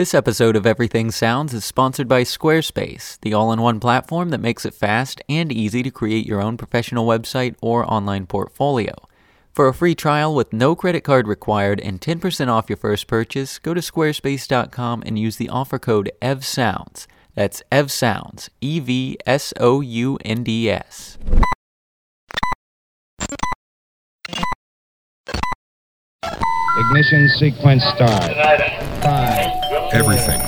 This episode of Everything Sounds is sponsored by Squarespace, the all in one platform that makes it fast and easy to create your own professional website or online portfolio. For a free trial with no credit card required and 10% off your first purchase, go to squarespace.com and use the offer code EVSOUNDS. That's EVSOUNDS, E V S O U N D S. Ignition sequence start. Five, Everything.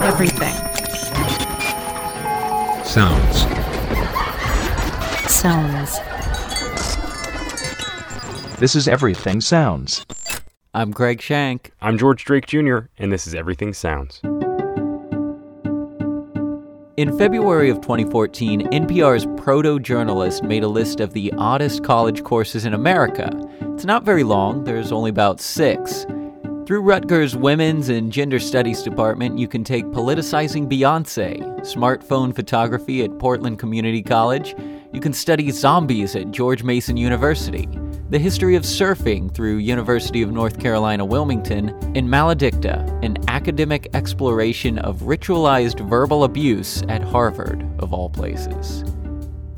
Everything. Sounds. Sounds. This is Everything Sounds. I'm Craig Shank. I'm George Drake Jr., and this is Everything Sounds. In February of 2014, NPR's Protojournalist made a list of the oddest college courses in America. It's not very long, there's only about six. Through Rutgers Women's and Gender Studies Department, you can take Politicizing Beyonce, Smartphone Photography at Portland Community College, you can study Zombies at George Mason University, the history of surfing through University of North Carolina Wilmington, and Maledicta, an academic exploration of ritualized verbal abuse at Harvard, of all places.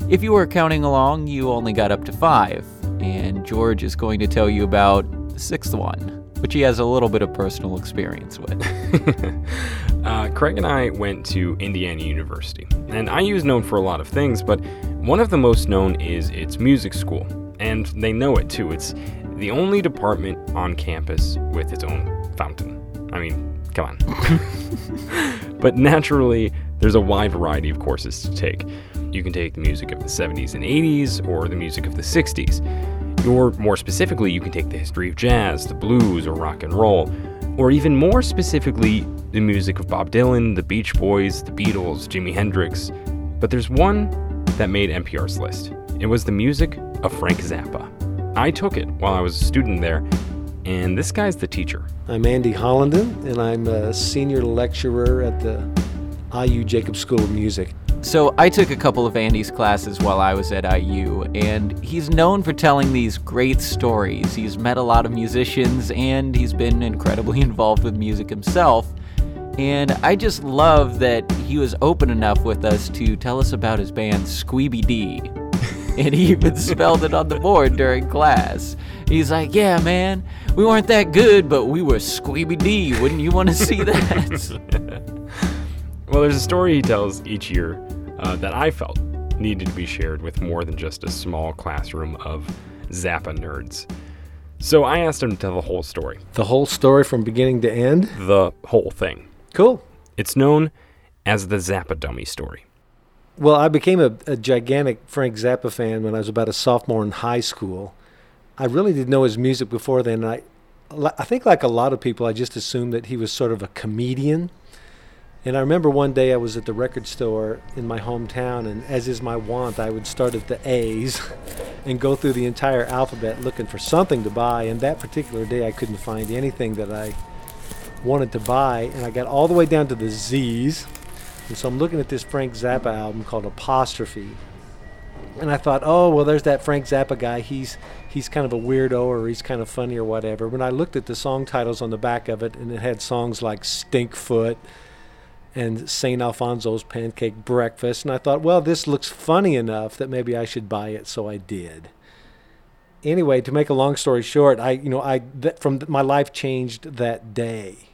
If you were counting along, you only got up to five, and George is going to tell you about the sixth one, which he has a little bit of personal experience with. uh, Craig and I went to Indiana University, and IU is known for a lot of things, but one of the most known is its music school, and they know it too. It's the only department on campus with its own fountain. I mean, come on. but naturally, there's a wide variety of courses to take. You can take the music of the 70s and 80s, or the music of the 60s. Or more specifically, you can take the history of jazz, the blues, or rock and roll. Or even more specifically, the music of Bob Dylan, the Beach Boys, the Beatles, Jimi Hendrix. But there's one that made NPR's list. It was the music of Frank Zappa. I took it while I was a student there, and this guy's the teacher. I'm Andy Hollinden, and I'm a senior lecturer at the IU Jacobs School of Music. So, I took a couple of Andy's classes while I was at IU, and he's known for telling these great stories. He's met a lot of musicians, and he's been incredibly involved with music himself. And I just love that he was open enough with us to tell us about his band Squeeby D. and he even spelled it on the board during class. He's like, Yeah, man, we weren't that good, but we were Squeeby D. Wouldn't you want to see that? Well, there's a story he tells each year uh, that I felt needed to be shared with more than just a small classroom of Zappa nerds. So I asked him to tell the whole story. The whole story from beginning to end? The whole thing. Cool. It's known as the Zappa Dummy story. Well, I became a, a, gigantic Frank Zappa fan when I was about a sophomore in high school. I really didn't know his music before then. I, I think, like a lot of people, I just assumed that he was sort of a comedian. And I remember one day I was at the record store in my hometown, and as is my wont, I would start at the A's and go through the entire alphabet looking for something to buy. And that particular day, I couldn't find anything that I wanted to buy, and I got all the way down to the Z's. And so I'm looking at this Frank Zappa album called Apostrophe. And I thought, oh, well, there's that Frank Zappa guy. He's he's kind of a weirdo or he's kind of funny or whatever. When I looked at the song titles on the back of it, and it had songs like Stinkfoot and St. Alfonso's Pancake Breakfast. And I thought, well, this looks funny enough that maybe I should buy it. So I did. Anyway, to make a long story short, I, you know, I, that from my life changed that day.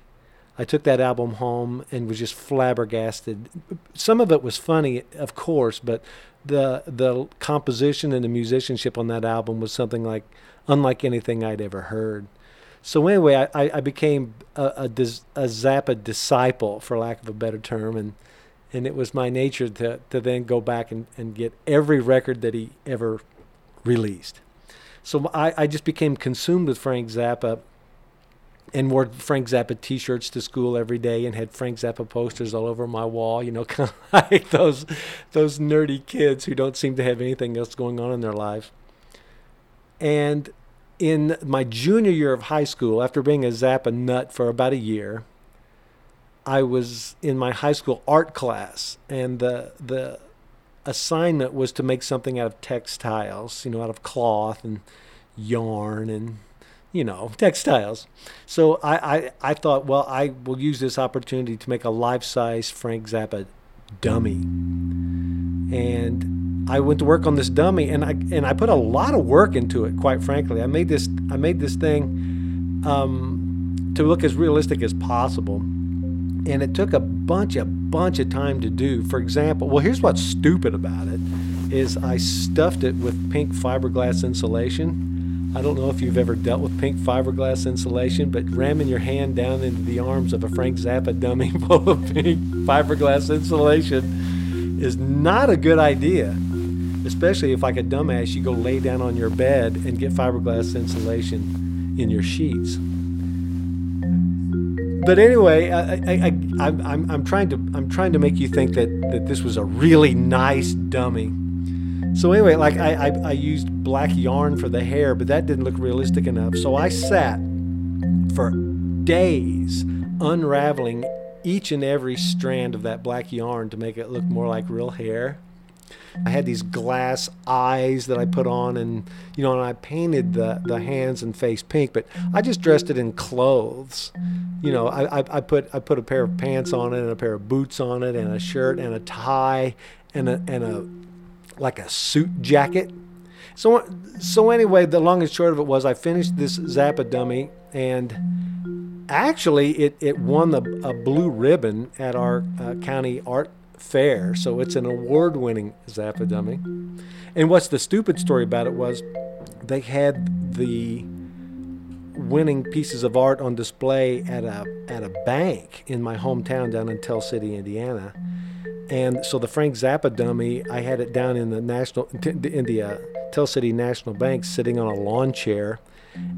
I took that album home and was just flabbergasted. Some of it was funny, of course, but the the composition and the musicianship on that album was something like unlike anything I'd ever heard. So anyway, I, I became a, a, a Zappa disciple, for lack of a better term, and and it was my nature to, to then go back and, and get every record that he ever released. So I, I just became consumed with Frank Zappa and wore Frank Zappa T-shirts to school every day, and had Frank Zappa posters all over my wall. You know, kind of like those those nerdy kids who don't seem to have anything else going on in their lives. And in my junior year of high school, after being a Zappa nut for about a year, I was in my high school art class, and the the assignment was to make something out of textiles, you know, out of cloth and yarn and you know, textiles. So I, I, I thought, well, I will use this opportunity to make a life-size Frank Zappa dummy. And I went to work on this dummy, and I and I put a lot of work into it. Quite frankly, I made this I made this thing um, to look as realistic as possible, and it took a bunch a bunch of time to do. For example, well, here's what's stupid about it is I stuffed it with pink fiberglass insulation I don't know if you've ever dealt with pink fiberglass insulation, but ramming your hand down into the arms of a Frank Zappa dummy full of pink fiberglass insulation is not a good idea. Especially if, like a dumbass, you go lay down on your bed and get fiberglass insulation in your sheets. But anyway, I, I, I, I'm, I'm, trying to, I'm trying to make you think that, that this was a really nice dummy so anyway, like I, I, I, used black yarn for the hair, but that didn't look realistic enough. So I sat for days unraveling each and every strand of that black yarn to make it look more like real hair. I had these glass eyes that I put on, and you know, and I painted the, the hands and face pink, but I just dressed it in clothes. You know, I, I, I put I put a pair of pants on it, and a pair of boots on it, and a shirt, and a tie, and a and a like a suit jacket. So, so anyway, the long and short of it was I finished this Zappa dummy, and actually it, it won the, a blue ribbon at our uh, county art fair. So it's an award winning Zappa dummy. And what's the stupid story about it was they had the winning pieces of art on display at a, at a bank in my hometown down in Tell City, Indiana. And so the Frank Zappa dummy, I had it down in the national, in the uh, Tell City National Bank, sitting on a lawn chair.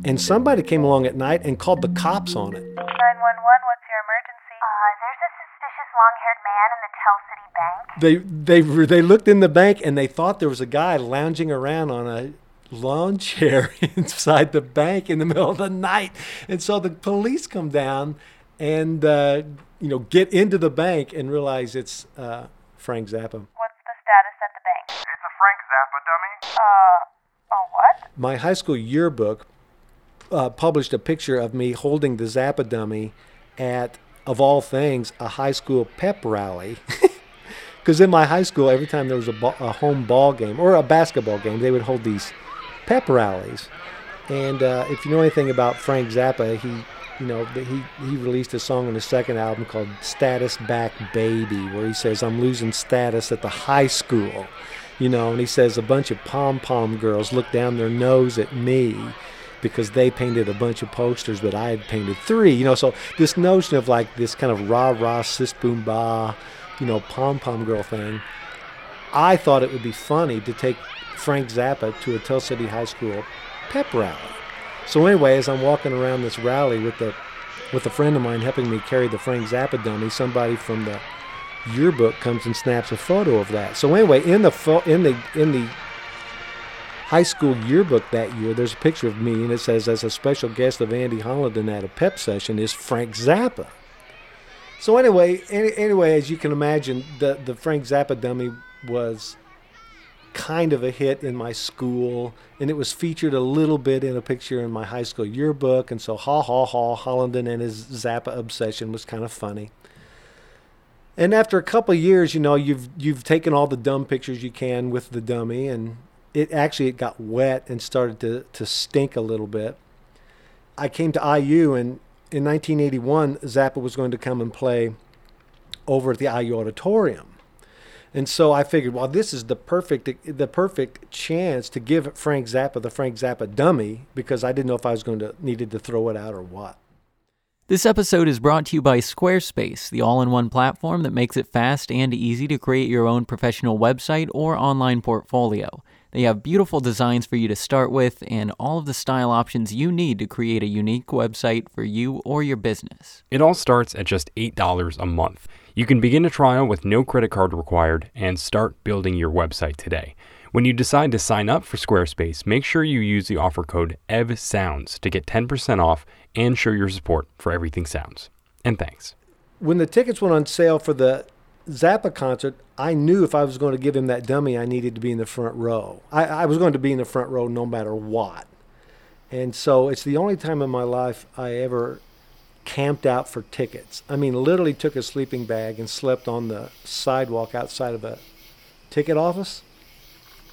And somebody came along at night and called the cops on it. 911, what's your emergency? Uh, there's a suspicious long-haired man in the Tell City Bank. They they they looked in the bank and they thought there was a guy lounging around on a lawn chair inside the bank in the middle of the night. And so the police come down and uh, you know get into the bank and realize it's uh, Frank Zappa. What's the status at the bank? It's a Frank Zappa dummy. Uh, oh what? My high school yearbook uh, published a picture of me holding the Zappa dummy at, of all things, a high school pep rally. Because in my high school, every time there was a, a, home ball game or a basketball game, they would hold these pep rallies. And uh, if you know anything about Frank Zappa, he you know, he, he released a song on his second album called Status Back Baby, where he says, I'm losing status at the high school. You know, and he says, a bunch of pom pom girls look down their nose at me because they painted a bunch of posters, but I had painted three. You know, so this notion of like this kind of rah rah, sis boom bah, you know, pom pom girl thing, I thought it would be funny to take Frank Zappa to a Tell City High School pep rally. So anyway, as I'm walking around this rally with the with a friend of mine helping me carry the Frank Zappa dummy, somebody from the yearbook comes and snaps a photo of that. So anyway, in the fo- in the in the high school yearbook that year, there's a picture of me, and it says, "As a special guest of Andy Hollinden at a pep session is Frank Zappa." So anyway, any, anyway, as you can imagine, the the Frank Zappa dummy was kind of a hit in my school, and it was featured a little bit in a picture in my high school yearbook. And so, ha ha ha, Hollinden and his Zappa obsession was kind of funny. And after a couple years, you know, you've you've taken all the dumb pictures you can with the dummy, and it actually it got wet and started to to stink a little bit. I came to IU, and in 1981, Zappa was going to come and play over at the IU auditorium and so I figured, well, this is the perfect the perfect chance to give Frank Zappa the Frank Zappa dummy because I didn't know if I was going to needed to throw it out or what. This episode is brought to you by Squarespace, the all-in-one platform that makes it fast and easy to create your own professional website or online portfolio. They have beautiful designs for you to start with and all of the style options you need to create a unique website for you or your business. It all starts at just $8 a month. You can begin a trial with no credit card required and start building your website today. When you decide to sign up for Squarespace, make sure you use the offer code EVSOUNDS to get 10% off and show your support for Everything Sounds. And thanks. When the tickets went on sale for the Zappa concert, I knew if I was going to give him that dummy, I needed to be in the front row. I, I was going to be in the front row no matter what. And so it's the only time in my life I ever camped out for tickets. I mean, literally took a sleeping bag and slept on the sidewalk outside of a ticket office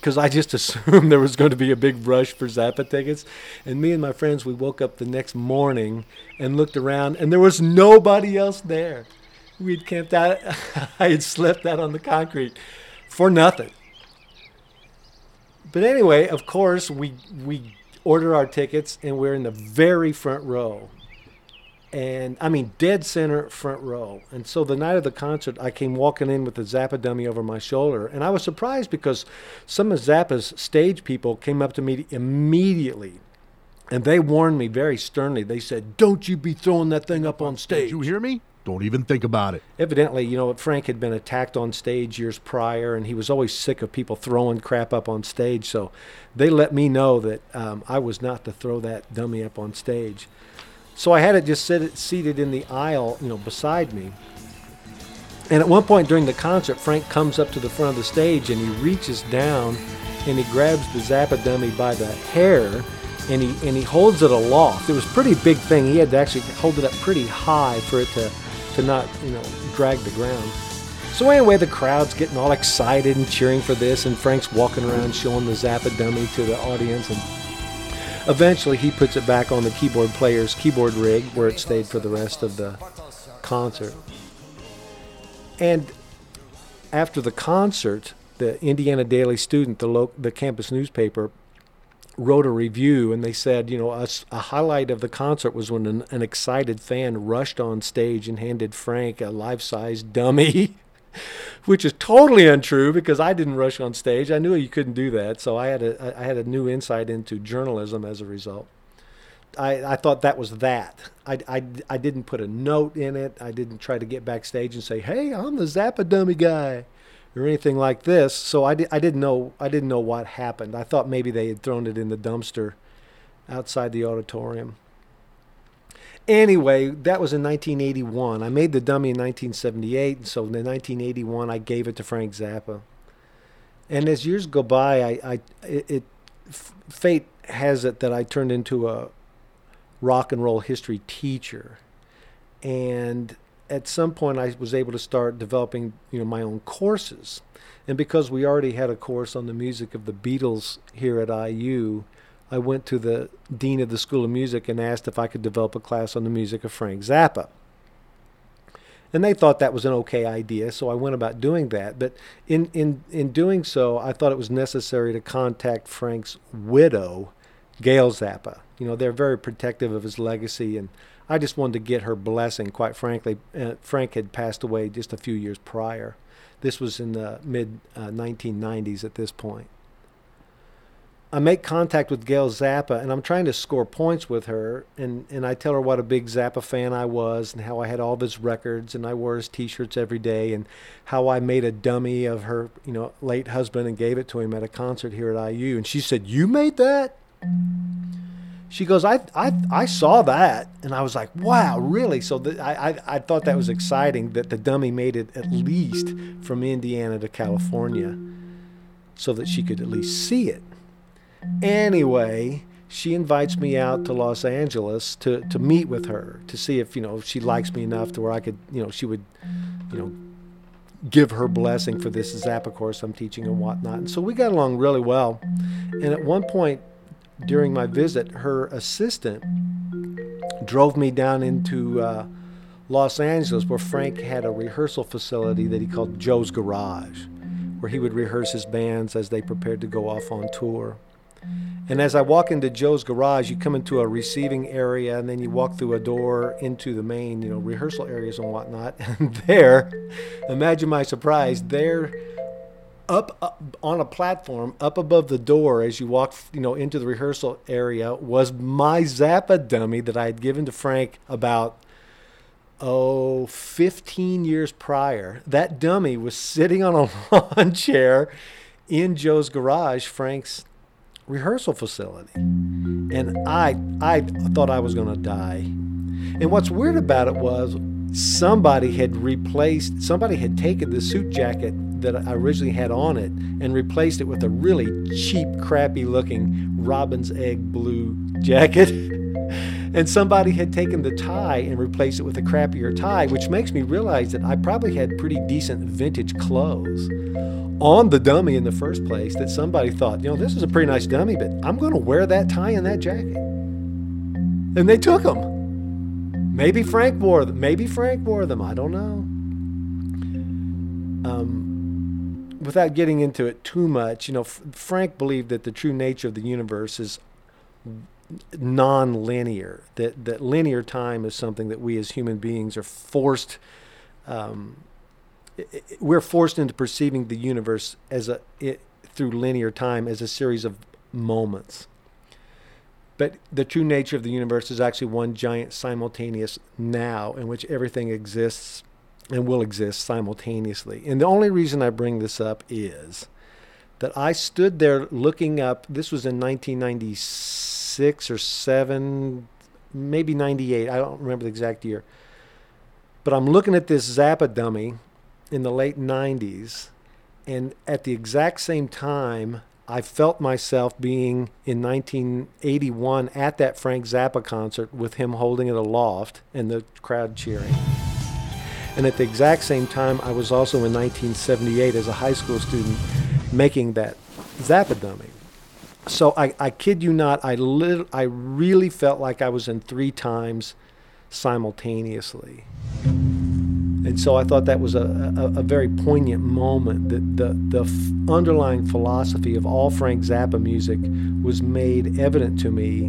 because I just assumed there was going to be a big rush for Zappa tickets. And me and my friends, we woke up the next morning and looked around, and there was nobody else there. We'd camped out. I had slept out on the concrete for nothing. But anyway, of course, we we order our tickets, and we're in the very front row. And I mean, dead center front row. And so the night of the concert, I came walking in with the Zappa dummy over my shoulder. And I was surprised because some of Zappa's stage people came up to me immediately. And they warned me very sternly. They said, Don't you be throwing that thing up on stage. Did you hear me? Don't even think about it. Evidently, you know, Frank had been attacked on stage years prior, and he was always sick of people throwing crap up on stage. So they let me know that um, I was not to throw that dummy up on stage. So I had it just sit, seated in the aisle, you know, beside me. And at one point during the concert, Frank comes up to the front of the stage and he reaches down and he grabs the Zappa dummy by the hair and he and he holds it aloft. It was a pretty big thing. He had to actually hold it up pretty high for it to to not, you know, drag the ground. So anyway, the crowd's getting all excited and cheering for this, and Frank's walking around showing the Zappa dummy to the audience, and eventually he puts it back on the keyboard player's keyboard rig where it stayed for the rest of the concert. And after the concert, the Indiana Daily Student, the lo- the campus newspaper, wrote a review and they said, you know, a, a highlight of the concert was when an, an excited fan rushed on stage and handed Frank a life-size dummy, which is totally untrue because I didn't rush on stage. I knew you couldn't do that, so I had a I had a new insight into journalism as a result. I, I thought that was that. I, I, I didn't put a note in it. I didn't try to get backstage and say, "Hey, I'm the Zappa dummy guy." Or anything like this. So I, di- I didn't know I didn't know what happened. I thought maybe they had thrown it in the dumpster outside the auditorium. Anyway, that was in 1981. I made the dummy in 1978, and so in 1981 I gave it to Frank Zappa. And as years go by, I, I it, it fate has it that I turned into a rock and roll history teacher, and at some point I was able to start developing, you know, my own courses. And because we already had a course on the music of the Beatles here at IU, I went to the dean of the School of Music and asked if I could develop a class on the music of Frank Zappa. And they thought that was an okay idea, so I went about doing that. But in, in, in doing so, I thought it was necessary to contact Frank's widow, Gail Zappa. You know, they're very protective of his legacy, and I just wanted to get her blessing, quite frankly. Uh, Frank had passed away just a few years prior. This was in the mid uh, 1990s at this point. I make contact with Gail Zappa and I'm trying to score points with her and, and I tell her what a big Zappa fan I was and how I had all of his records and I wore his t-shirts every day and how I made a dummy of her, you know, late husband and gave it to him at a concert here at IU and she said, "You made that?" She goes, I, I, I saw that. And I was like, wow, really? So the, I, I, I thought that was exciting that the dummy made it at least from Indiana to California so that she could at least see it. Anyway, she invites me out to Los Angeles to, to meet with her to see if, you know, she likes me enough to where I could, you know, she would, you know, give her blessing for this Zappa course I'm teaching and whatnot. And so we got along really well. And at one point, during my visit, her assistant drove me down into uh, Los Angeles where Frank had a rehearsal facility that he called Joe's Garage, where he would rehearse his bands as they prepared to go off on tour. And as I walk into Joe's garage, you come into a receiving area, and then you walk through a door into the main, you know, rehearsal areas and whatnot. And there, imagine my surprise, there up, up on a platform up above the door as you walk you know into the rehearsal area was my Zappa dummy that I had given to Frank about oh 15 years prior. That dummy was sitting on a lawn chair in Joe's garage Frank's rehearsal facility. And I I thought I was going to die. And what's weird about it was somebody had replaced somebody had taken the suit jacket that I originally had on it and replaced it with a really cheap, crappy looking robin's egg blue jacket. and somebody had taken the tie and replaced it with a crappier tie, which makes me realize that I probably had pretty decent vintage clothes on the dummy in the first place that somebody thought, you know, this is a pretty nice dummy, but I'm going to wear that tie and that jacket. And they took them. Maybe Frank wore them. Maybe Frank wore them. I don't know. Um, without getting into it too much, you know, F- Frank believed that the true nature of the universe is non-linear. That that linear time is something that we as human beings are forced. Um, we're forced into perceiving the universe as a it, through linear time as a series of moments. But the true nature of the universe is actually one giant simultaneous now in which everything exists and will exist simultaneously. And the only reason I bring this up is that I stood there looking up, this was in 1996 or 7, maybe 98, I don't remember the exact year. But I'm looking at this Zappa dummy in the late 90s, and at the exact same time, I felt myself being in 1981 at that Frank Zappa concert with him holding it aloft and the crowd cheering. And at the exact same time, I was also in 1978 as a high school student making that Zappa dummy. So I, I kid you not, I, lit, I really felt like I was in three times simultaneously. And so I thought that was a, a, a very poignant moment that the, the f- underlying philosophy of all Frank Zappa music was made evident to me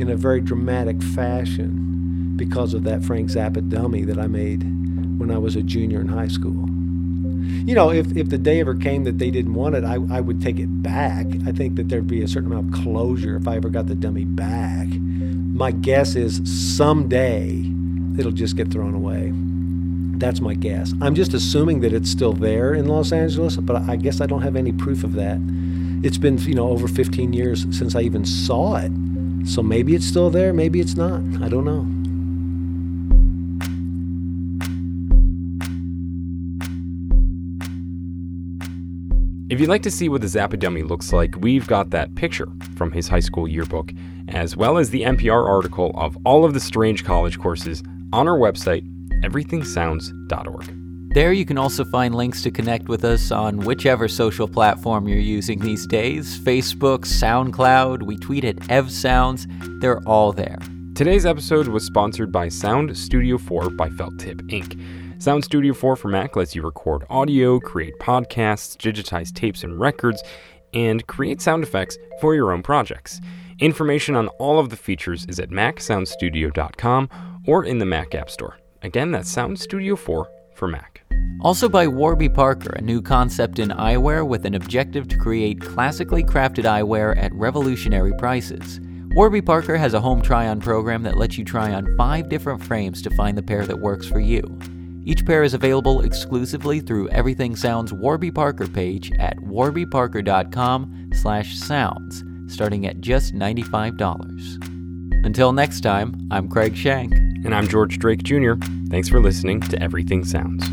in a very dramatic fashion because of that Frank Zappa dummy that I made when I was a junior in high school. You know, if, if the day ever came that they didn't want it, I, I would take it back. I think that there'd be a certain amount of closure if I ever got the dummy back. My guess is someday it'll just get thrown away. That's my guess. I'm just assuming that it's still there in Los Angeles, but I guess I don't have any proof of that. It's been, you know, over 15 years since I even saw it. So maybe it's still there, maybe it's not. I don't know. You'd like to see what the Zappa dummy looks like, we've got that picture from his high school yearbook, as well as the NPR article of all of the strange college courses on our website, everythingsounds.org. There you can also find links to connect with us on whichever social platform you're using these days Facebook, SoundCloud, we tweet at EvSounds. They're all there. Today's episode was sponsored by Sound Studio 4 by Felt Tip Inc. Sound Studio 4 for Mac lets you record audio, create podcasts, digitize tapes and records, and create sound effects for your own projects. Information on all of the features is at macsoundstudio.com or in the Mac App Store. Again, that's Sound Studio 4 for Mac. Also by Warby Parker, a new concept in eyewear with an objective to create classically crafted eyewear at revolutionary prices. Warby Parker has a home try on program that lets you try on five different frames to find the pair that works for you. Each pair is available exclusively through Everything Sounds Warby Parker page at warbyparker.com/sounds, starting at just $95. Until next time, I'm Craig Shank. And I'm George Drake Jr. Thanks for listening to Everything Sounds.